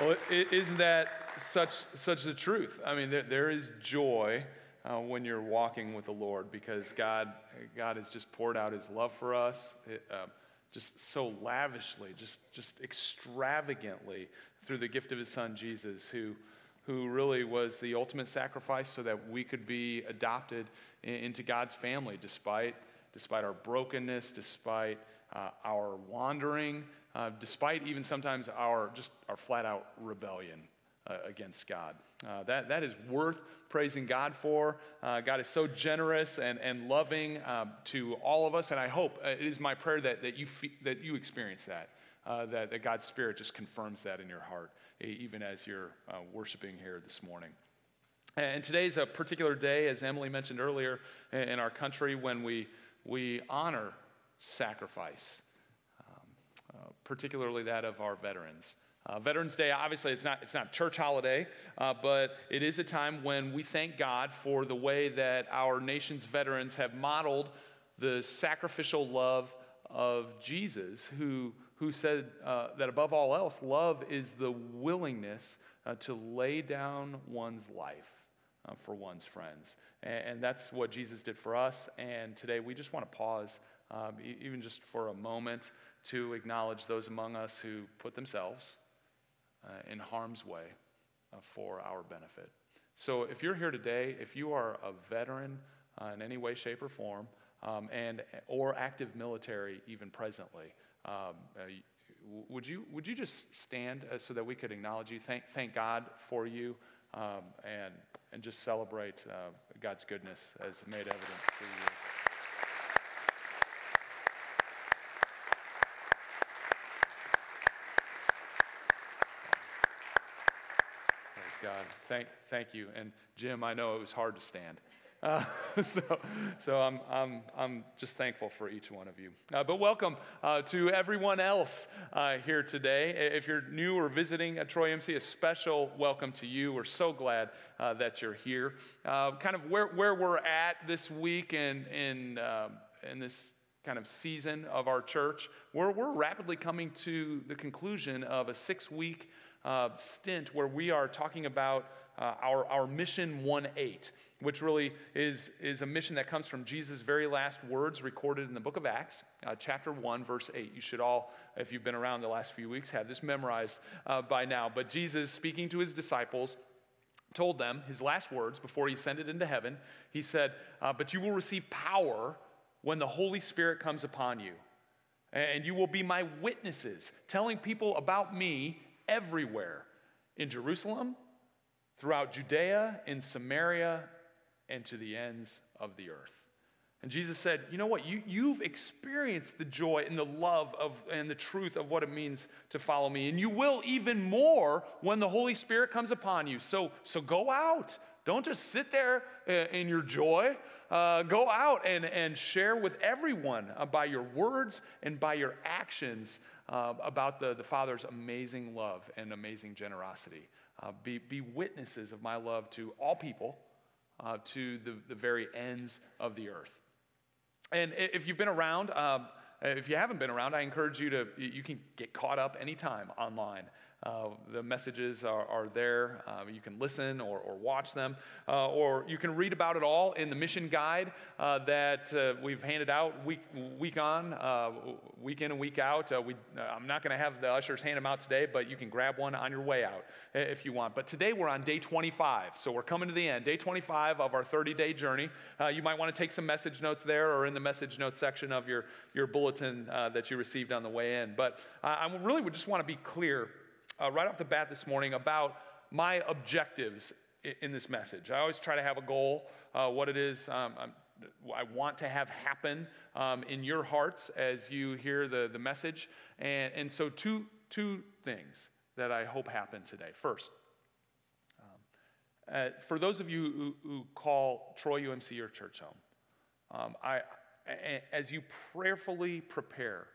Well, isn't that such, such the truth? I mean, there, there is joy uh, when you're walking with the Lord because God, God has just poured out his love for us. It, uh, just so lavishly, just, just extravagantly through the gift of his son Jesus, who, who really was the ultimate sacrifice so that we could be adopted in, into God's family despite, despite our brokenness, despite uh, our wandering, uh, despite even sometimes our just our flat out rebellion uh, against God. Uh, that, that is worth praising God for. Uh, God is so generous and, and loving um, to all of us, and I hope uh, it is my prayer that, that, you, fe- that you experience that, uh, that, that God's Spirit just confirms that in your heart, even as you're worshiping here this morning. And today's a particular day, as Emily mentioned earlier, in our country when we, we honor sacrifice, uh, particularly that of our veterans. Uh, Veterans Day, obviously, it's not, it's not church holiday, uh, but it is a time when we thank God for the way that our nation's veterans have modeled the sacrificial love of Jesus, who, who said uh, that above all else, love is the willingness uh, to lay down one's life uh, for one's friends. And, and, that's what Jesus did for us. And today we just want to pause, um, even just for a moment, to acknowledge those among us who put themselves uh, in harm's way uh, for our benefit. So if you're here today, if you are a veteran uh, in any way, shape, or form, um, and or active military even presently, um, uh, would you would you just stand uh, so that we could acknowledge you, thank thank God for you, um, and and just celebrate uh, God's goodness as made evident through you. God. Thank, thank you. And Jim, I know it was hard to stand. Uh, so, so I'm, I'm, I'm just thankful for each one of you. Uh, but welcome uh, to everyone else uh, here today. If you're new or visiting at Troy MC, a special welcome to you. We're so glad uh, that you're here. Uh, kind of where, where we're at this week in, in, um, in this kind of season of our church, we're, we're rapidly coming to the conclusion of a six week uh, stint where we are talking about uh, our, our mission 1 8, which really is, is a mission that comes from Jesus' very last words recorded in the book of Acts, uh, chapter 1, verse 8. You should all, if you've been around the last few weeks, have this memorized uh, by now. But Jesus, speaking to his disciples, told them his last words before he ascended into heaven. He said, uh, But you will receive power when the Holy Spirit comes upon you. And you will be my witnesses, telling people about me everywhere in Jerusalem, throughout Judea, in Samaria, and to the ends of the earth. And Jesus said, You know what? You, you've experienced the joy and the love of, and the truth of what it means to follow me. And you will even more when the Holy Spirit comes upon you. So, so go out. Don't just sit there uh, in your joy. Uh, go out and, and share with everyone uh, by your words and by your actions uh, about the, the Father's amazing love and amazing generosity. Uh, be, be witnesses of my love to all people, uh, to the, the very ends of the earth. And if you've been around, um, if you haven't been around, I encourage you to, you can get caught up anytime online. Uh, the messages are, are there. Uh, you can listen or, or watch them, uh, or you can read about it all in the mission guide uh, that uh, we've handed out week, week on, uh, week in and week out. we, I'm not going to have the ushers hand them out today, but you can grab one on your way out if you want. But today we're on day 25, so we're coming to the end, day 25 of our 30 day journey. you might want to take some message notes there or in the message notes section of your, your bulletin that you received on the way in. But I really would just want to be clear uh, right off the bat this morning about my objectives in, this message. I always try to have a goal, uh, what it is um, i want to have happen um, in your hearts as you hear the, the message. And, and so, two, two things that I hope happen today. First, um, uh, for those of you who, who, call Troy UMC your church home, um, I, as you prayerfully prepare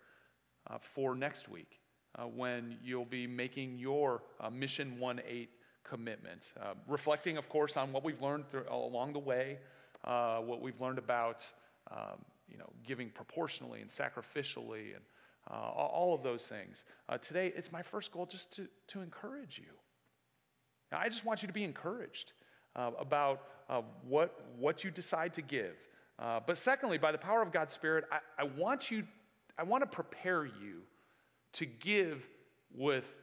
uh, for next week, uh, when you'll be making your uh, Mission 1 8 commitment. Uh, reflecting, of course, on what we've learned through, along the way, uh, what we've learned about um, you know, giving proportionally and sacrificially, and uh, all of those things. Uh, today, it's my first goal just to, to encourage you. Now, I just want you to be encouraged about what, what you decide to give. But secondly, by the power of God's Spirit, I, I want you, I want to prepare you to give with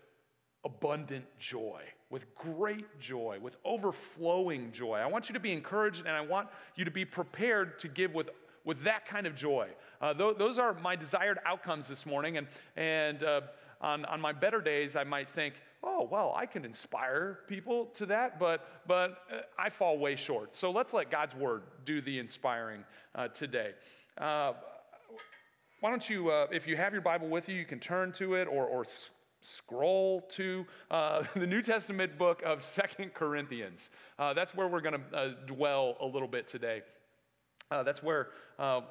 abundant joy, with great joy, with overflowing joy. I want you to be encouraged and I want you to be prepared to give with, with that kind of joy. Uh, th- those are my desired outcomes this morning. And, and uh, on, on my better days, I might think, oh, well, I can inspire people to that, but, but uh, I fall way short. So let's let God's word do the inspiring uh, today. Why don't you, uh, if you have your Bible with you, you can turn to it or, or scroll to uh, the New Testament book of Second Corinthians. Uh, that's where we're going to uh, dwell a little bit today. Uh, that's where uh,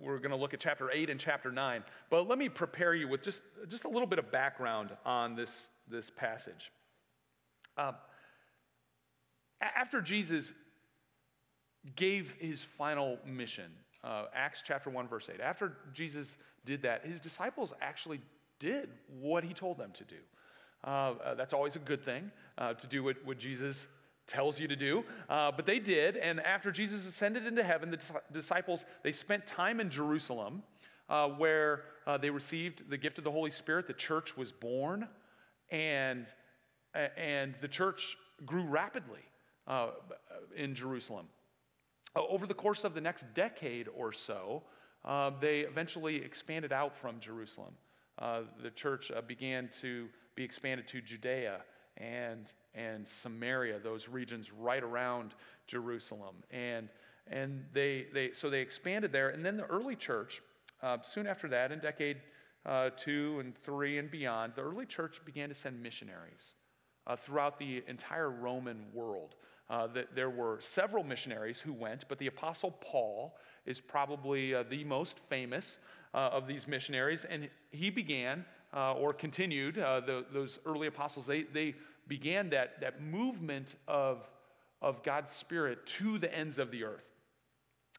we're going to look at chapter 8 and chapter 9. But let me prepare you with just, just a little bit of background on this, this passage. After Jesus gave his final mission, uh, Acts chapter 1, verse 8, after Jesus did that, his disciples actually did what he told them to do. Uh, uh, that's always a good thing uh, to do what, what, Jesus tells you to do. Uh, but they did, and after Jesus ascended into heaven, the disciples they spent time in Jerusalem, uh, where uh, they received the gift of the Holy Spirit. The church was born, and and the church grew rapidly in Jerusalem. Over the course of the next decade or so, they eventually expanded out from Jerusalem uh, the church uh, began to be expanded to Judea and, and Samaria, those regions right around Jerusalem. And, and they, they, so they expanded there. And then the early church, uh, soon after that, in decade uh, two and three and beyond, the early church began to send missionaries uh, throughout the entire Roman world. Uh, that there were several missionaries who went, but the Apostle Paul is probably uh, the most famous uh, of these missionaries. And he began uh, or continued, uh, the, those early apostles, they, they began that, that movement of, of God's Spirit to the ends of the earth.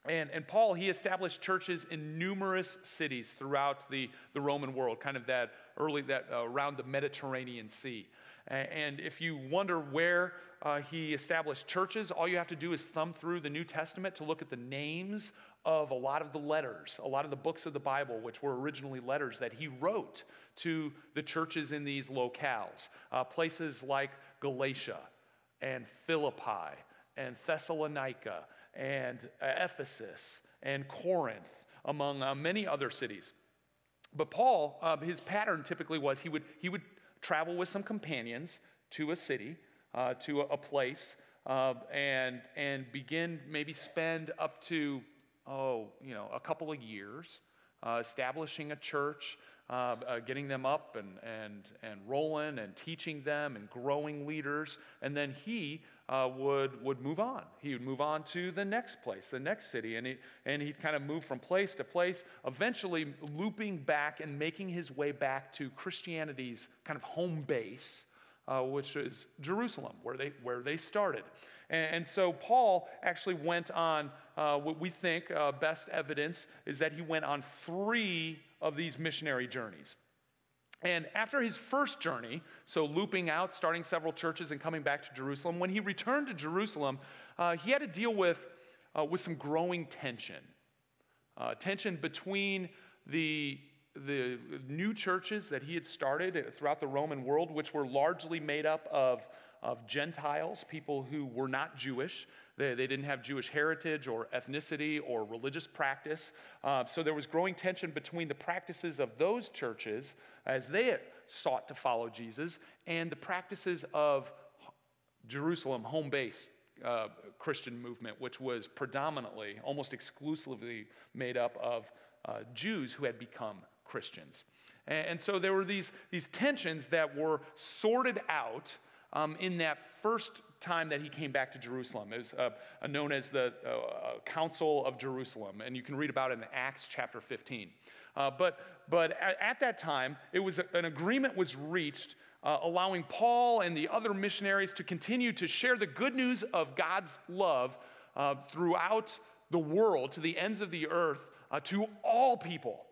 And, and Paul, he established churches in numerous cities throughout the, the Roman world, kind of that early, that uh, around the Mediterranean Sea. And if you wonder where uh, he established churches, all you have to do is thumb through the New Testament to look at the names of a lot of the letters, a lot of the books of the Bible, which were originally letters that he wrote to the churches in these locales. Uh, places like Galatia and Philippi and Thessalonica and uh, Ephesus and Corinth, among uh, many other cities. But Paul, uh, his pattern typically was he would, he would travel with some companions to a city, uh, to a, a place, uh, and, and begin maybe spend up to oh, you know, a couple of years, uh, establishing a church, uh, uh, getting them up and, and, and rolling and teaching them and growing leaders. And then he uh, would, would move on. He would move on to the next place, the next city. And, he, and he'd kind of move from place to place, eventually looping back and making his way back to Christianity's kind of home base, uh, which is Jerusalem, where they, where they started. And, and so Paul actually went on uh, what we think uh, best evidence is that he went on three of these missionary journeys. And after his first journey, so looping out, starting several churches, and coming back to Jerusalem, when he returned to Jerusalem, uh, he had to deal with, uh, with some growing tension. Uh, tension between the, the new churches that he had started throughout the Roman world, which were largely made up of, of Gentiles, people who were not Jewish. They, they didn't have Jewish heritage or ethnicity or religious practice. Uh, so there was growing tension between the practices of those churches as they sought to follow Jesus and the practices of Jerusalem, home base uh, Christian movement, which was predominantly, almost exclusively made up of uh, Jews who had become Christians. And, and, so there were these, these tensions that were sorted out um, in that first time that he came back to Jerusalem. It was uh, known as the uh, uh, Council of Jerusalem, and you can read about it in Acts chapter 15. Uh, but but at, at, that time, it was an agreement was reached uh, allowing Paul and the other missionaries to continue to share the good news of God's love uh, throughout the world, to the ends of the earth, to all people,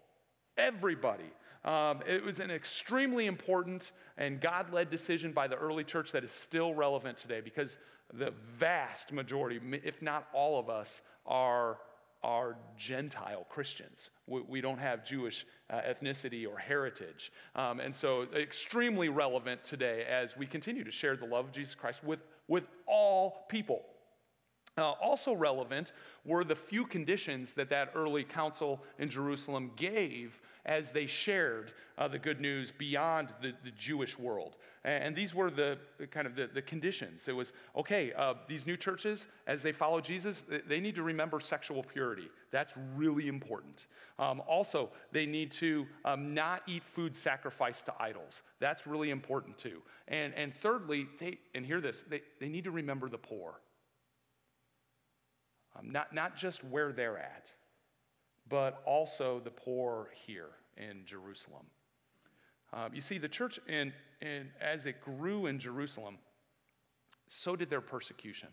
everybody. Um, it was an extremely important and God led decision by the early church that is still relevant today because the vast majority, if not all of us, are, are Gentile Christians. We, we don't have Jewish uh, ethnicity or heritage. Um, and so, extremely relevant today as we continue to share the love of Jesus Christ with, with all people. Uh, also relevant were the few conditions that that early council in Jerusalem gave as they shared uh, the good news beyond the, the Jewish world. And, these were the kind of the, the conditions. It was, okay, uh, these new churches, as they follow Jesus, they need to remember sexual purity. That's really important. Um, also, they need to um, not eat food sacrificed to idols. That's really important too. And, and thirdly, they, and hear this, they, they need to remember the poor. Um, not, not just where they're at, but also the poor here in Jerusalem. Um, you see, the church, in, in, as it grew in Jerusalem, so did their persecution.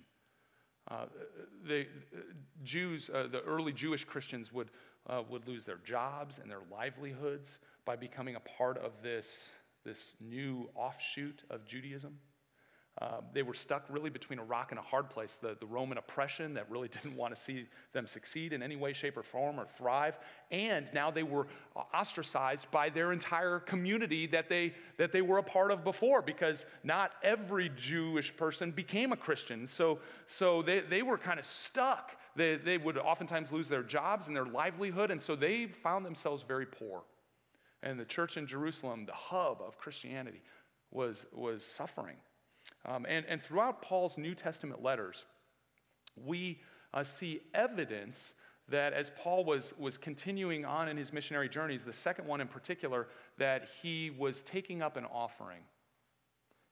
Uh, the Jews, uh, the early Jewish Christians would, uh, would lose their jobs and their livelihoods by becoming a part of this, this new offshoot of Judaism. Um, they were stuck really between a rock and a hard place the, the Roman oppression that really didn't want to see them succeed in any way, shape, or form or thrive. And now they were ostracized by their entire community that they, that they were a part of before because not every Jewish person became a Christian. So, so they, they were kind of stuck. They, they would oftentimes lose their jobs and their livelihood, and so they found themselves very poor. And the church in Jerusalem, the hub of Christianity, was, was suffering. Um, and, and throughout Paul's New Testament letters, we uh, see evidence that as Paul was, was continuing on in his missionary journeys, the second one in particular, that he was taking up an offering.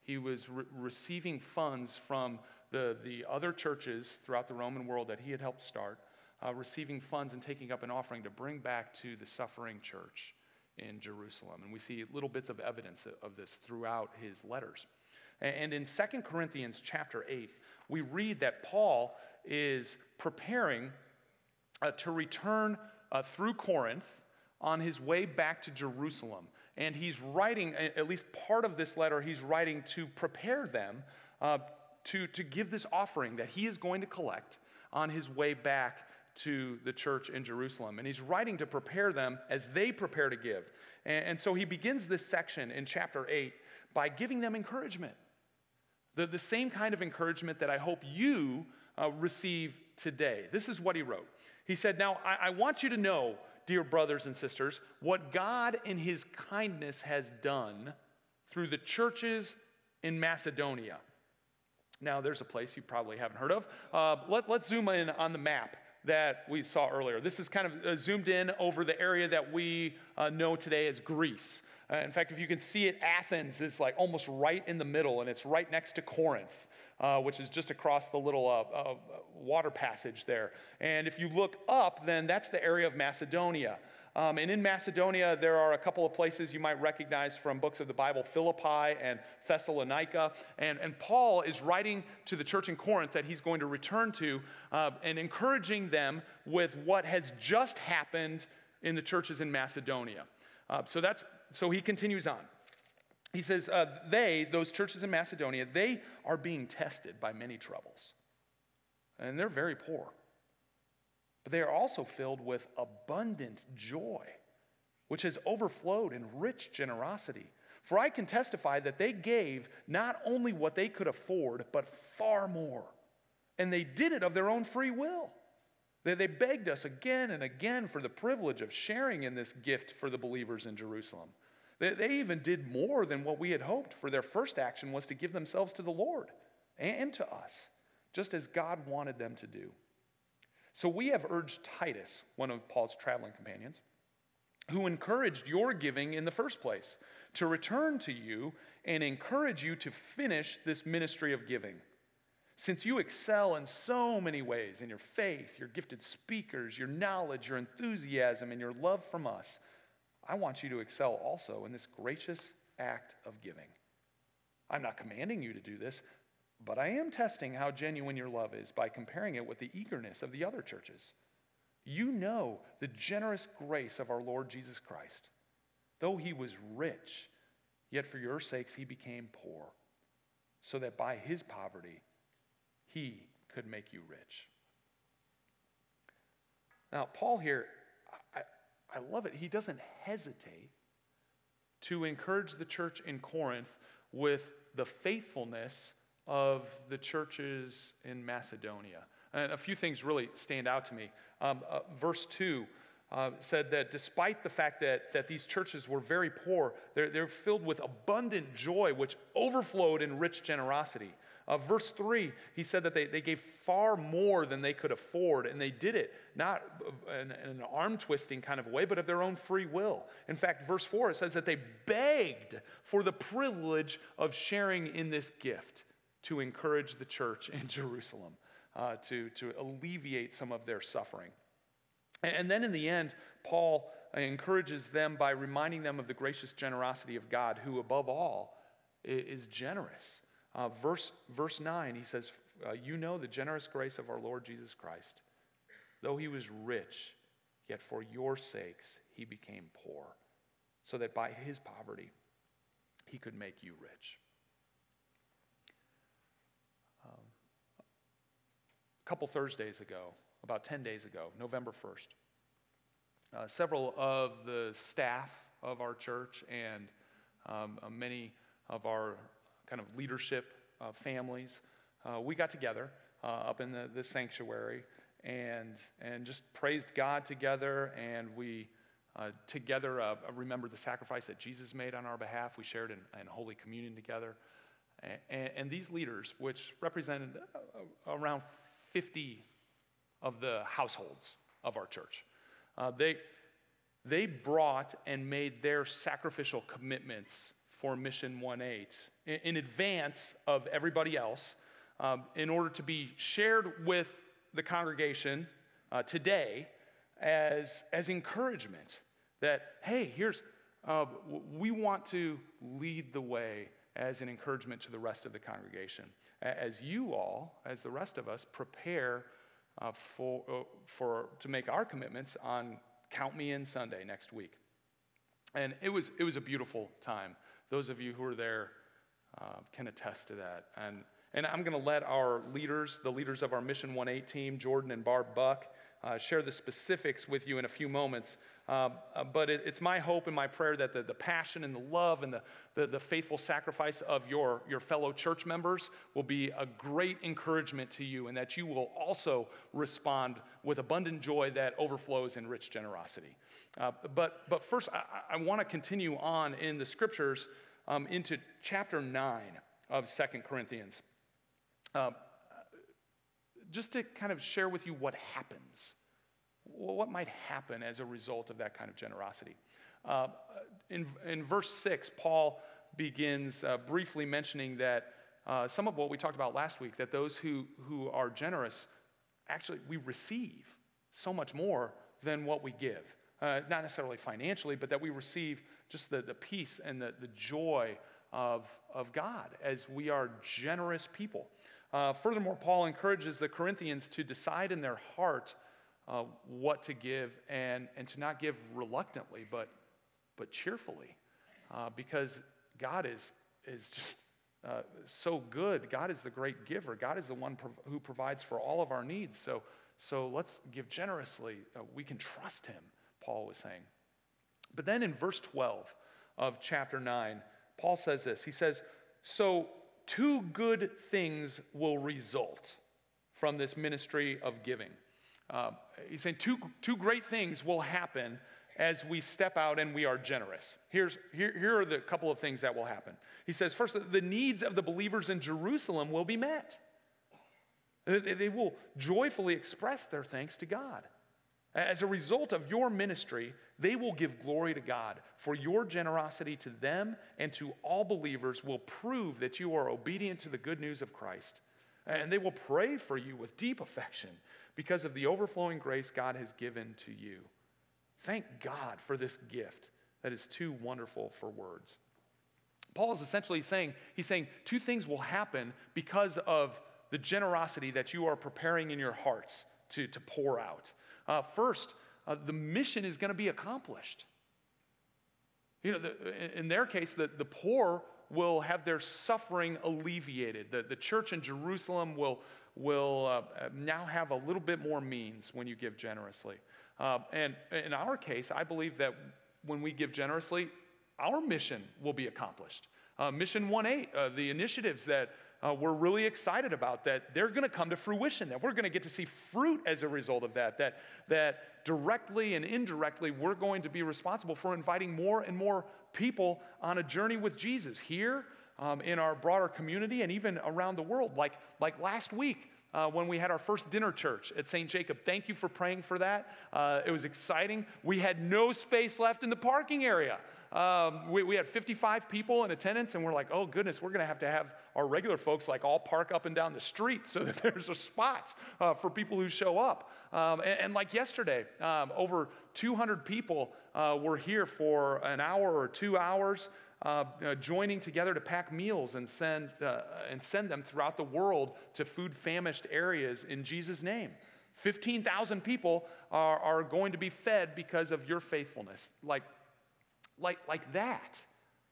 He was re- receiving funds from the, the other churches throughout the Roman world that he had helped start, uh, receiving funds and taking up an offering to bring back to the suffering church in Jerusalem. And we see little bits of evidence of this throughout his letters. And in 2 Corinthians chapter 8, we read that Paul is preparing uh, to return uh, through Corinth on his way back to Jerusalem. And he's writing, at least part of this letter, he's writing to prepare them uh, to, to give this offering that he is going to collect on his way back to the church in Jerusalem. And he's writing to prepare them as they prepare to give. And, and so he begins this section in chapter 8 by giving them encouragement. The, the same kind of encouragement that I hope you uh, receive today. This is what he wrote. He said, Now, I, I want you to know, dear brothers and sisters, what God in his kindness has done through the churches in Macedonia. Now, there's a place you probably haven't heard of. Uh, let, us zoom in on the map that we saw earlier. This is kind of uh, zoomed in over the area that we uh, know today as Greece. Uh, in fact, if you can see it, Athens is like almost right in the middle, and it's right next to Corinth, uh, which is just across the little uh, uh water passage there. And if you look up, then that's the area of Macedonia. Um, and in Macedonia, there are a couple of places you might recognize from books of the Bible Philippi and Thessalonica. And, and Paul is writing to the church in Corinth that he's going to return to uh, and encouraging them with what has just happened in the churches in Macedonia. Uh, so that's so he continues on. He says, uh, they, those churches in Macedonia, they are being tested by many troubles. And they're very poor. But they are also filled with abundant joy, which has overflowed in rich generosity. For I can testify that they gave not only what they could afford, but far more. And they did it of their own free will. They, begged us again and again for the privilege of sharing in this gift for the believers in Jerusalem. They even did more than what we had hoped, for their first action was to give themselves to the Lord and to us, just as God wanted them to do. So we have urged Titus, one of Paul's traveling companions, who encouraged your giving in the first place, to return to you and encourage you to finish this ministry of giving. Since you excel in so many ways in your faith, your gifted speakers, your knowledge, your enthusiasm, and your love from us, I want you to excel also in this gracious act of giving. I'm not commanding you to do this, but I am testing how genuine your love is by comparing it with the eagerness of the other churches. You know the generous grace of our Lord Jesus Christ. though he was rich, yet for your sakes he became poor, so that by his poverty he could make you rich. Now, Paul here, I, I love it. He doesn't hesitate to encourage the church in Corinth with the faithfulness of the churches in Macedonia. And a few things really stand out to me. Um, uh, verse 2 uh, said that despite the fact that, that these churches were very poor, they're, they're filled with abundant joy, which overflowed in rich generosity. Uh, verse 3, he said that they, they gave far more than they could afford, and they did it not in, in an arm twisting kind of way, but of their own free will. In fact, verse 4, it says that they begged for the privilege of sharing in this gift to encourage the church in Jerusalem, uh, to, to alleviate some of their suffering. And, and then in the end, Paul encourages them by reminding them of the gracious generosity of God, who above all is generous. Uh, verse, verse 9, he says, uh, You know the generous grace of our Lord Jesus Christ. Though he was rich, yet for your sakes he became poor, so that by his poverty he could make you rich. Um, a couple Thursdays ago, about 10 days ago, November 1st, uh, several of the staff of our church and um, uh, many of our kind of leadership uh, families, uh, we got together uh, up in the, the sanctuary and, and just praised God together. And we uh, together uh, remembered the sacrifice that Jesus made on our behalf. We shared in, in Holy Communion together. And, and, these leaders, which represented around 50 of the households of our church, they, they brought and made their sacrificial commitments for Mission 1 8 in advance of everybody else um, in order to be shared with the congregation uh, today as, as encouragement that, hey, here's, uh, we want to lead the way as an encouragement to the rest of the congregation. As you all, as the rest of us, prepare uh, for, uh, for, to make our commitments on Count Me In Sunday next week. And it was, it was a beautiful time. Those of you who were there uh, can attest to that. And, and I'm going to let our leaders, the leaders of our Mission 1-8 team, Jordan and Barb Buck, uh, share the specifics with you in a few moments. Uh, uh, but it, it's my hope and my prayer that the, the passion and the love and the, the, the, faithful sacrifice of your, your fellow church members will be a great encouragement to you and that you will also respond with abundant joy that overflows in rich generosity. Uh, but, but first, I, I want to continue on in the scriptures um, into chapter 9 of Second Corinthians. Uh, just to kind of share with you what happens, what might happen as a result of that kind of generosity. Uh, in, in verse 6, Paul begins uh, briefly mentioning that uh, some of what we talked about last week, that those who, who are generous, actually, we receive so much more than what we give. Uh, not necessarily financially, but that we receive just the, the peace and the, the joy of, of God as we are generous people. Uh, furthermore, Paul encourages the Corinthians to decide in their heart uh, what to give and, and to not give reluctantly, but, but cheerfully, uh, because God is, is just uh, so good. God is the great giver. God is the one prov- who provides for all of our needs. So, so let's give generously. Uh, we can trust Him, Paul was saying. But then in verse 12 of chapter 9, Paul says this He says, So two good things will result from this ministry of giving. Uh, he's saying two, two great things will happen as we step out and we are generous. Here's, here, here are the couple of things that will happen. He says, first, the needs of the believers in Jerusalem will be met. They will joyfully express their thanks to God. As a result of your ministry, they will give glory to God, for your generosity to them and to all believers will prove that you are obedient to the good news of Christ. And they will pray for you with deep affection because of the overflowing grace God has given to you. Thank God for this gift that is too wonderful for words. Paul is essentially saying, he's saying two things will happen because of the generosity that you are preparing in your hearts to, to pour out. Uh, first, uh, the mission is going to be accomplished. You know, the, in their case, the, the poor will have their suffering alleviated. The, the church in Jerusalem will, will uh, now have a little bit more means when you give generously. Uh, and in our case, I believe that when we give generously, our mission will be accomplished. Uh, mission 1 8, uh, the initiatives that uh, we're really excited about, that they're going to come to fruition, that we're going to get to see fruit as a result of that, that, that directly and indirectly we're going to be responsible for inviting more and more people on a journey with Jesus here um, in our broader community and even around the world. Like, like last week, uh, when we had our first dinner church at St. Jacob. Thank you for praying for that. Uh, it was exciting. We had no space left in the parking area. Um, we, we, had 55 people in attendance, and we're like, oh goodness, we're going to have to have our regular folks like all park up and down the street so that there's a spots uh, for people who show up. Um, and, and, like yesterday, um, over 200 people uh, were here for an hour or two hours uh, uh, joining together to pack meals and send, uh, and send them throughout the world to food famished areas in Jesus' name. 15,000 people are, are going to be fed because of your faithfulness. Like, like, like that.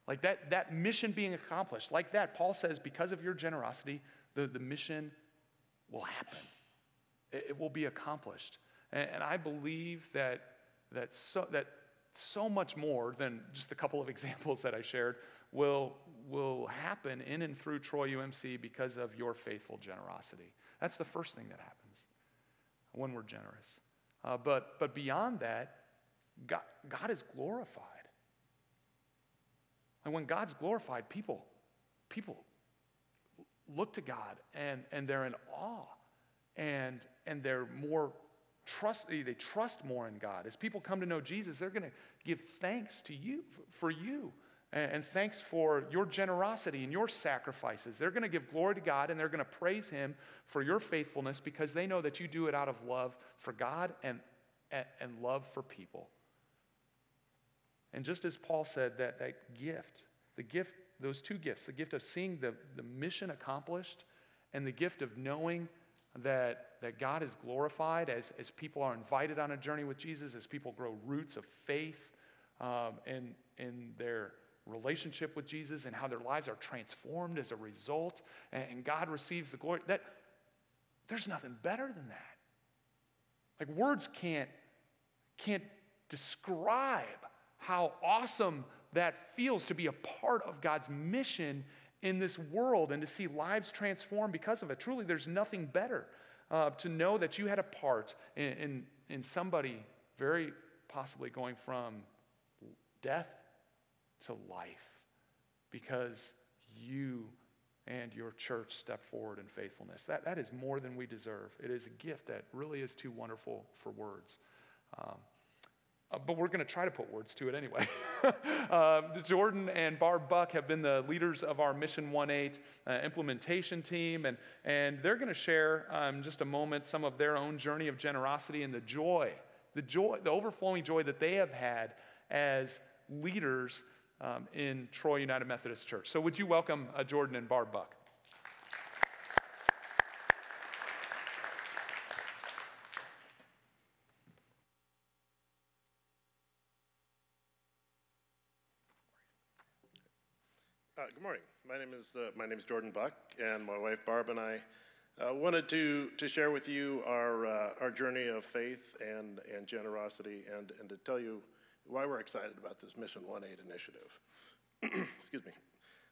Like that, that mission being accomplished. Like that, Paul says, because of your generosity, the, the mission will happen. It, it will be accomplished. And, and I believe that, that, so, that so much more than just a couple of examples that I shared will, will happen in and through Troy UMC because of your faithful generosity. That's the first thing that happens when we're generous. Uh, but, but beyond that, God, God is glorified. And when God's glorified, people, people look to God and, and they're in awe and, and they're more trust, eh, they trust more in God. As people come to know Jesus, they're going to give thanks to you for you and thanks for your generosity and your sacrifices. They're going to give glory to God and they're going to praise Him for your faithfulness because they know that you do it out of love for God and, and love for people. And just as Paul said, that, that gift, the gift, those two gifts, the gift of seeing the, the mission accomplished and the gift of knowing that, that God is glorified as, as people are invited on a journey with Jesus, as people grow roots of faith um, in, in their relationship with Jesus and how their lives are transformed as a result, and, and God receives the glory. That, there's nothing better than that. Like words can't, can't describe how awesome that feels to be a part of God's mission in this world and to see lives transformed because of it. Truly, there's nothing better uh, to know that you had a part in, in, in somebody very possibly going from death to life because you and your church step forward in faithfulness. That, that is more than we deserve. It is a gift that really is too wonderful for words. Um, uh, but we're going to try to put words to it anyway. uh, Jordan and Barb Buck have been the leaders of our Mission 1-8 uh, implementation team, and, and they're going to share um, just a moment some of their own journey of generosity and the joy, the joy, the overflowing joy that they have had as leaders um, in Troy United Methodist Church. So would you welcome uh, Jordan and Barb Buck? Is uh, my name is Jordan Buck, and my wife Barb and I uh, wanted to to share with you our uh, our journey of faith and and generosity, and and to tell you why we're excited about this Mission 1-8 initiative. Excuse me.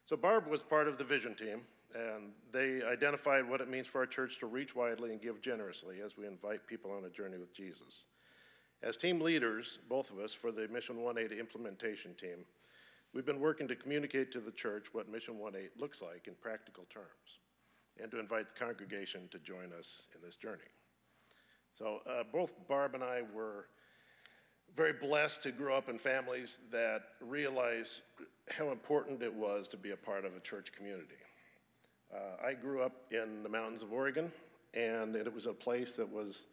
So Barb was part of the vision team, and they identified what it means for our church to reach widely and give generously as we invite people on a journey with Jesus. As team leaders, both of us, for the Mission 1-8 implementation team, We've been working to communicate to the church what Mission 1-8 looks like in practical terms and to invite the congregation to join us in this journey. So uh, both Barb and I were very blessed to grow up in families that realized how important it was to be a part of a church community. Uh, I grew up in the mountains of Oregon, and it was a place that was,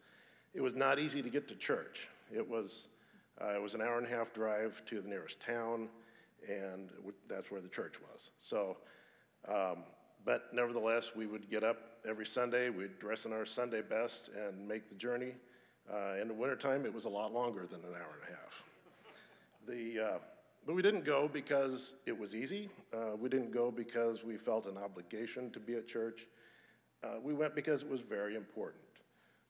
it was not easy to get to church. It was, uh, it was an hour and a half drive to the nearest town and that's where the church was. So, um, but nevertheless, we would get up every Sunday, we'd dress in our Sunday best and make the journey. Uh, in the wintertime, it was a lot longer than an hour and a half. The, uh, but we didn't go because it was easy. Uh, we didn't go because we felt an obligation to be at church. Uh, we went because it was very important.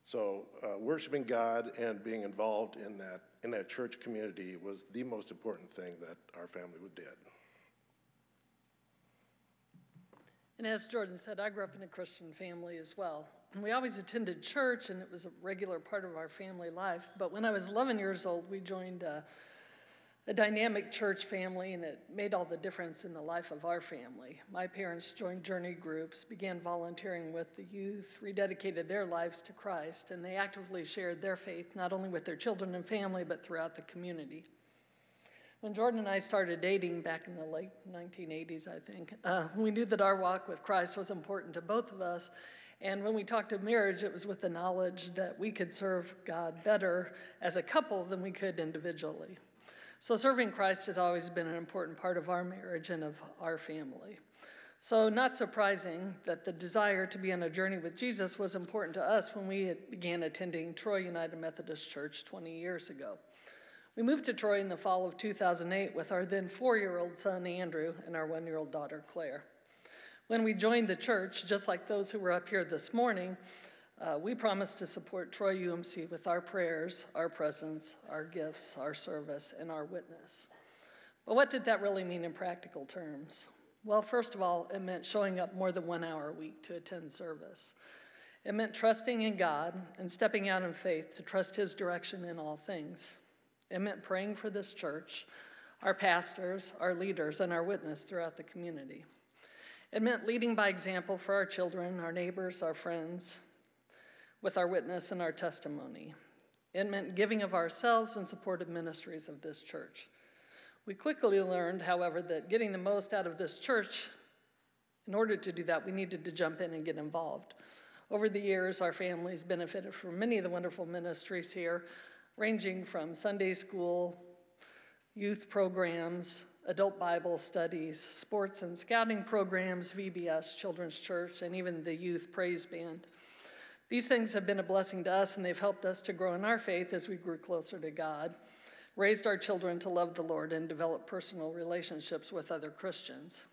So, uh, worshiping God and being involved in that, in that church community was the most important thing that our family would did. And as Jordan said, I grew up in a Christian family as well. We always attended church, and it was a regular part of our family life. But when I was 11 years old, we joined a, a dynamic church family, and it made all the difference in the life of our family. My parents joined journey groups, began volunteering with the youth, rededicated their lives to Christ, and they actively shared their faith not only with their children and family, but throughout the community. When Jordan and I started dating back in the late 1980s, I think, uh, we knew that our walk with Christ was important to both of us. And when we talked of marriage, it was with the knowledge that we could serve God better as a couple than we could individually. So, serving Christ has always been an important part of our marriage and of our family. So, not surprising that the desire to be on a journey with Jesus was important to us when we began attending Troy United Methodist Church 20 years ago. We moved to Troy in the fall of 2008 with our then four year old son Andrew and our one year old daughter Claire. When we joined the church, just like those who were up here this morning, uh, we promised to support Troy UMC with our prayers, our presence, our gifts, our service, and our witness. But what did that really mean in practical terms? Well, first of all, it meant showing up more than one hour a week to attend service. It meant trusting in God and stepping out in faith to trust His direction in all things. It meant praying for this church, our pastors, our leaders, and our witness throughout the community. It meant leading by example for our children, our neighbors, our friends, with our witness and our testimony. It meant giving of ourselves in support of ministries of this church. We quickly learned, however, that getting the most out of this church, in order to do that, we needed to jump in and get involved. Over the years, our families benefited from many of the wonderful ministries here, ranging from Sunday school, youth programs, adult Bible studies, sports and scouting programs, VBS, Children's Church, and even the youth praise band. These things have been a blessing to us, and they've helped us to grow in our faith as we grew closer to God, raised our children to love the Lord, and develop personal relationships with other Christians.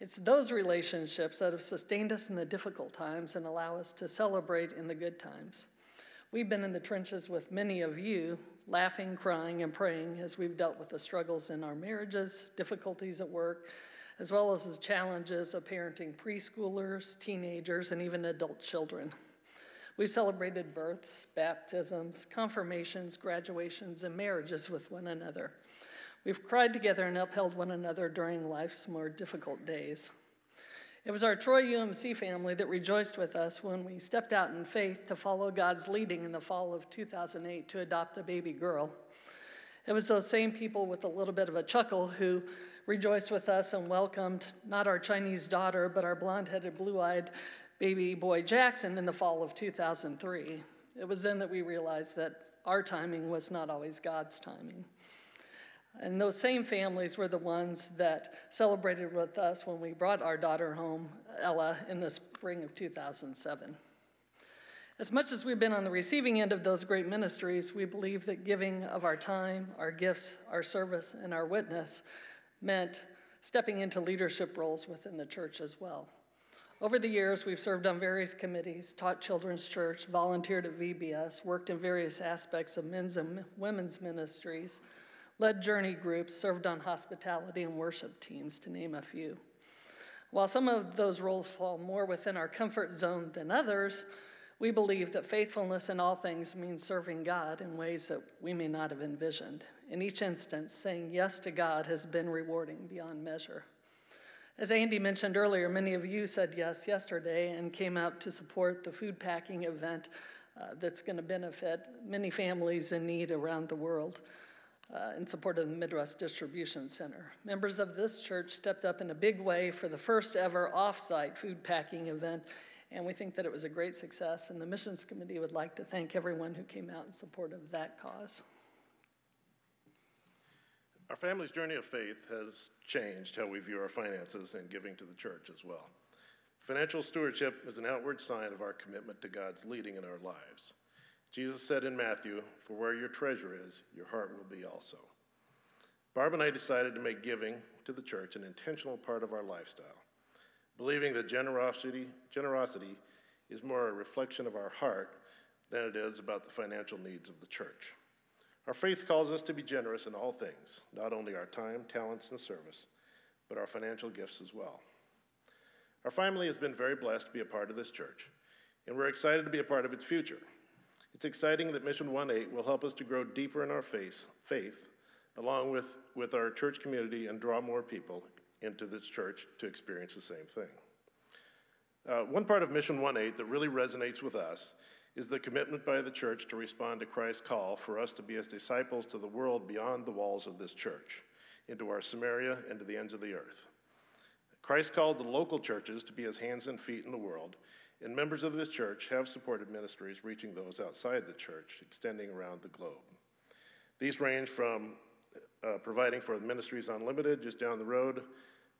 It's those relationships that have sustained us in the difficult times and allow us to celebrate in the good times. We've been in the trenches with many of you, laughing, crying, and praying as we've dealt with the struggles in our marriages, difficulties at work, as well as the challenges of parenting preschoolers, teenagers, and even adult children. We've celebrated births, baptisms, confirmations, graduations, and marriages with one another. We've cried together and upheld one another during life's more difficult days. It was our Troy UMC family that rejoiced with us when we stepped out in faith to follow God's leading in the fall of 2008 to adopt a baby girl. It was those same people with a little bit of a chuckle who rejoiced with us and welcomed not our Chinese daughter, but our blonde headed, blue eyed baby boy Jackson in the fall of 2003. It was then that we realized that our timing was not always God's timing. And those same families were the ones that celebrated with us when we brought our daughter home, Ella, in the spring of 2007. As much as we've been on the receiving end of those great ministries, we believe that giving of our time, our gifts, our service, and our witness meant stepping into leadership roles within the church as well. Over the years, we've served on various committees, taught children's church, volunteered at VBS, worked in various aspects of men's and women's ministries, led journey groups, served on hospitality and worship teams, to name a few. While some of those roles fall more within our comfort zone than others, we believe that faithfulness in all things means serving God in ways that we may not have envisioned. In each instance, saying yes to God has been rewarding beyond measure. As Andy mentioned earlier, many of you said yes yesterday and came out to support the food packing event uh, that's going to benefit many families in need around the world uh, in support of the Midwest Distribution Center. Members of this church stepped up in a big way for the first ever off-site food packing event, and we think that it was a great success, and the Missions Committee would like to thank everyone who came out in support of that cause. Our family's journey of faith has changed how we view our finances and giving to the church as well. Financial stewardship is an outward sign of our commitment to God's leading in our lives. Jesus said in Matthew, For where your treasure is, your heart will be also. Barb and I decided to make giving to the church an intentional part of our lifestyle, believing that generosity, generosity is more a reflection of our heart than it is about the financial needs of the church. Our faith calls us to be generous in all things, not only our time, talents, and service, but our financial gifts as well. Our family has been very blessed to be a part of this church, and we're excited to be a part of its future. It's exciting that Mission 1-8 will help us to grow deeper in our faith, faith along with, with our church community, and draw more people into this church to experience the same thing. Uh, one part of Mission 1-8 that really resonates with us is the commitment by the church to respond to Christ's call for us to be as disciples to the world beyond the walls of this church, into our Samaria and to the ends of the earth. Christ called the local churches to be his hands and feet in the world, and members of this church have supported ministries reaching those outside the church, extending around the globe. These range from uh, providing for Ministries Unlimited just down the road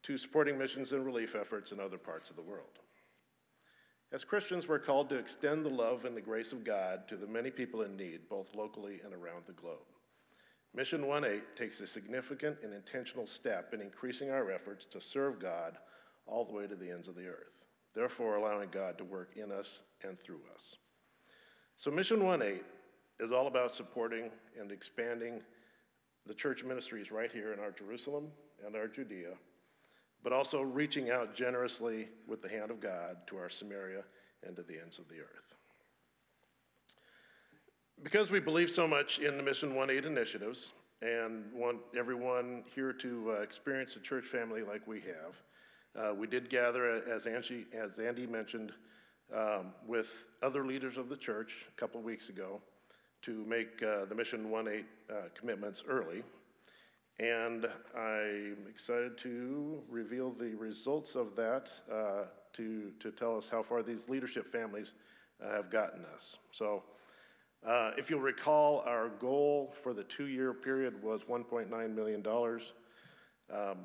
to supporting missions and relief efforts in other parts of the world. As Christians, we're called to extend the love and the grace of God to the many people in need, both locally and around the globe. Mission 1-8 takes a significant and intentional step in increasing our efforts to serve God all the way to the ends of the earth, therefore allowing God to work in us and through us. So Mission 1-8 is all about supporting and expanding the church ministries right here in our Jerusalem and our Judea but also reaching out generously with the hand of God to our Samaria and to the ends of the earth. Because we believe so much in the Mission 1 8 initiatives and want everyone here to uh, experience a church family like we have, uh, we did gather, as, Angie, as Andy mentioned, um, with other leaders of the church a couple weeks ago to make uh, the Mission 1 8 uh, commitments early and I'm excited to reveal the results of that uh, to, to tell us how far these leadership families uh, have gotten us. So, uh, if you'll recall, our goal for the two year period was $1.9 million. Um,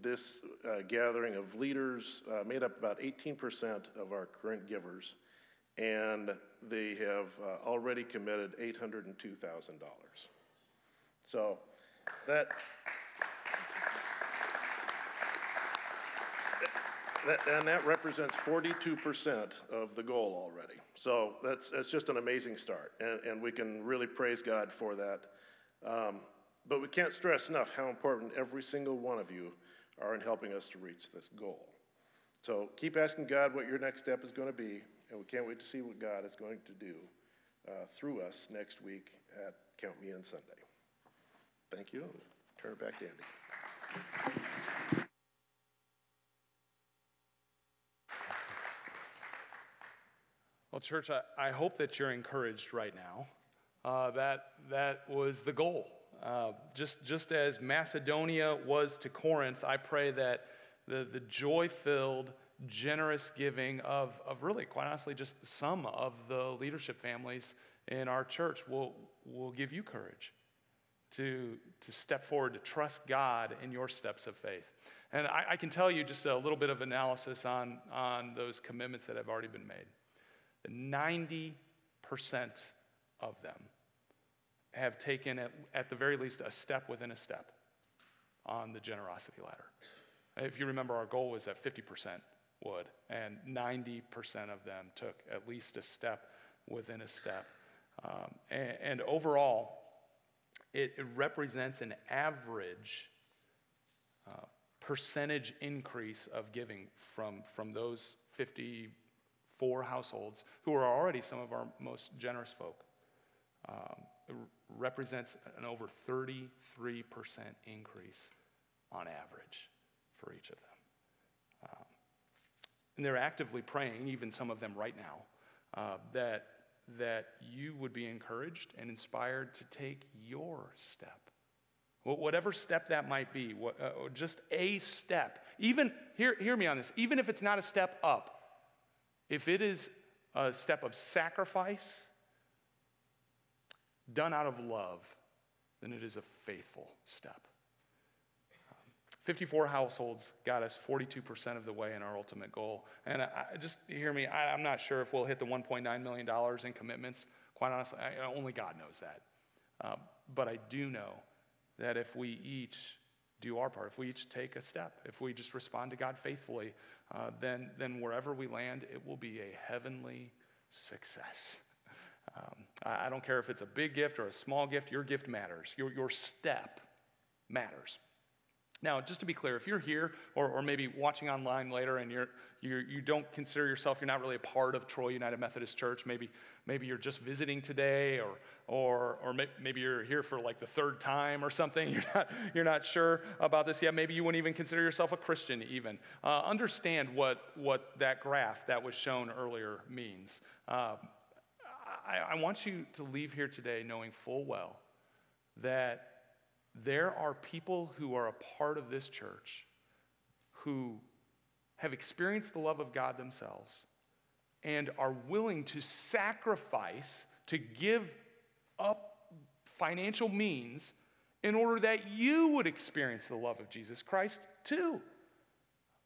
this uh, gathering of leaders uh, made up about 18% of our current givers, and they have uh, already committed $802,000. So, that, that, and that represents 42% of the goal already. So that's, that's just an amazing start, and, and we can really praise God for that. Um, but we can't stress enough how important every single one of you are in helping us to reach this goal. So keep asking God what your next step is going to be, and we can't wait to see what God is going to do uh, through us next week at Count Me In Sunday. Thank you. Turn it back to Andy. Well, church, I, I hope that you're encouraged right now. Uh, that, that was the goal. Uh, just, just as Macedonia was to Corinth, I pray that the, the joy filled, generous giving of, of really, quite honestly, just some of the leadership families in our church will, will give you courage to, to step forward, to trust God in your steps of faith. And I, I, can tell you just a little bit of analysis on, on those commitments that have already been made. 90% of them have taken, at, at the very least, a step within a step on the generosity ladder. If you remember, our goal was that 50% would, and 90% of them took at least a step within a step. Um, and, and overall, it, it represents an average uh, percentage increase of giving from, from those 54 households who are already some of our most generous folk. Um, it represents an over 33% increase on average for each of them. Um, and they're actively praying, even some of them right now, uh, that that you would be encouraged and inspired to take your step. Whatever step that might be, uh, just a step. Even, hear, hear me on this, even if it's not a step up, if it is a step of sacrifice done out of love, then it is a faithful step. 54 households got us 42% of the way in our ultimate goal. And I, just hear me, I, am not sure if we'll hit the $1.9 million in commitments. Quite honestly, I, only God knows that. Uh, but I do know that if we each do our part, if we each take a step, if we just respond to God faithfully, uh, then, then wherever we land, it will be a heavenly success. Um, I, I don't care if it's a big gift or a small gift, your gift matters. Your, your step matters. Now, just to be clear, if you're here or, or maybe watching online later and you're, you're, you do not consider yourself, you're not really a part of Troy United Methodist Church, maybe, maybe you're just visiting today or, or, or maybe you're here for like the third time or something, you're not, you're not sure about this yet, maybe you wouldn't even consider yourself a Christian even. Uh, understand what, what that graph that was shown earlier means. Uh, I, I want you to leave here today knowing full well that there are people who are a part of this church who have experienced the love of God themselves and are willing to sacrifice, to give up financial means in order that you would experience the love of Jesus Christ too.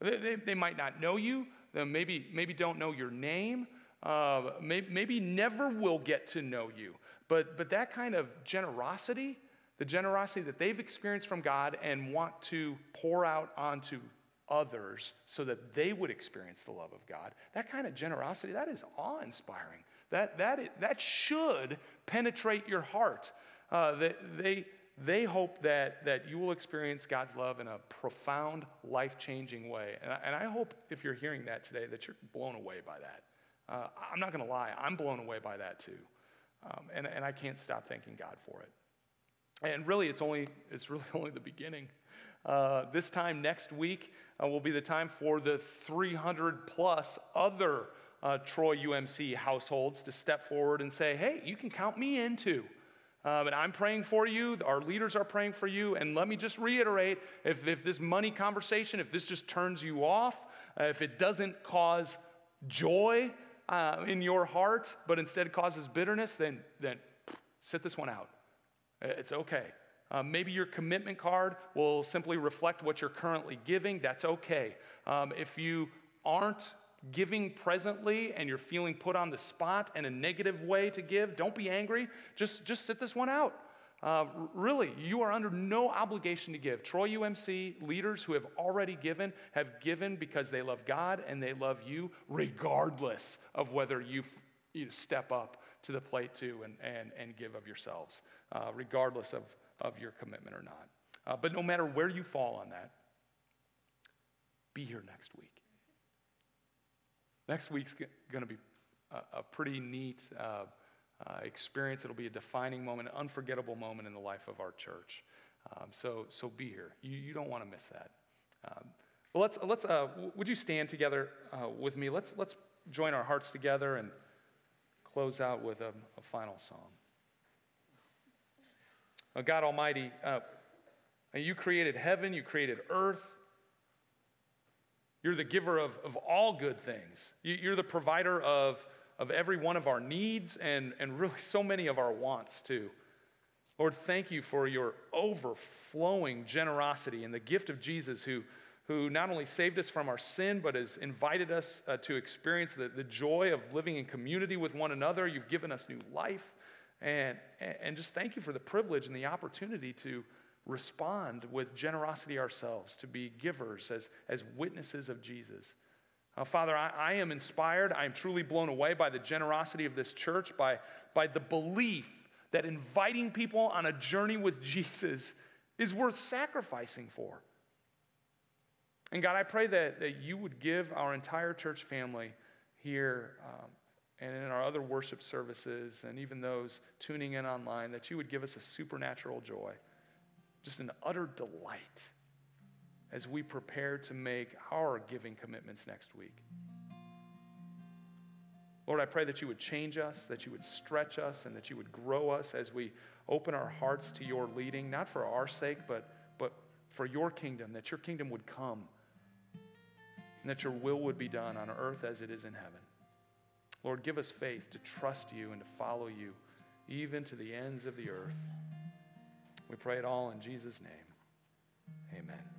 They, they, they might not know you, maybe, maybe don't know your name, uh, maybe, maybe never will get to know you. But, but that kind of generosity, the generosity that they've experienced from God and want to pour out onto others so that they would experience the love of God, that kind of generosity, that is awe inspiring. That, that, that should penetrate your heart. Uh, they, they, they hope that, that you will experience God's love in a profound, life changing way. And I, and I hope if you're hearing that today that you're blown away by that. Uh, I'm not going to lie, I'm blown away by that too. Um, and, and I can't stop thanking God for it. And really, it's, only, it's really only the beginning. Uh, this time next week uh, will be the time for the 300 plus other uh, Troy UMC households to step forward and say, hey, you can count me in too. Um, and I'm praying for you. Our leaders are praying for you. And let me just reiterate if, if this money conversation, if this just turns you off, uh, if it doesn't cause joy uh, in your heart, but instead causes bitterness, then, then sit this one out. It's okay. Um, maybe your commitment card will simply reflect what you're currently giving. That's okay. Um, if you aren't giving presently and you're feeling put on the spot in a negative way to give, don't be angry. Just, just sit this one out. Uh, really, you are under no obligation to give. Troy UMC leaders who have already given have given because they love God and they love you, regardless of whether you, you step up to the plate too and, and, and give of yourselves, uh, regardless of, of your commitment or not. Uh, but no matter where you fall on that, be here next week. Next week's going to be a, a, pretty neat uh, uh, experience. It'll be a defining moment, an unforgettable moment in the life of our church. Um, so, so be here. You, you don't want to miss that. Um, well, let's, let's, uh, would you stand together uh, with me? Let's, let's join our hearts together and close out with a, a final song. Uh, God Almighty, uh, you created heaven, you created earth. You're the giver of, of all good things. You, are the provider of of every one of our needs and, and really so many of our wants, too. Lord, thank you for your overflowing generosity and the gift of Jesus, who, who not only saved us from our sin, but has invited us uh, to experience the, the joy of living in community with one another. You've given us new life. And, and just thank you for the privilege and the opportunity to respond with generosity ourselves, to be givers as, as witnesses of Jesus. Uh, Father, I, I, am inspired. I am truly blown away by the generosity of this church, by, by the belief that inviting people on a journey with Jesus is worth sacrificing for. And God, I pray that, that you would give our entire church family here um, and in our other worship services, and even those tuning in online, that you would give us a supernatural joy, just an utter delight as we prepare to make our giving commitments next week. Lord, I pray that you would change us, that you would stretch us, and that you would grow us as we open our hearts to your leading, not for our sake, but, but for your kingdom, that your kingdom would come, and that your will would be done on earth as it is in heaven. Lord, give us faith to trust you and to follow you, even to the ends of the earth. We pray it all in Jesus' name. Amen.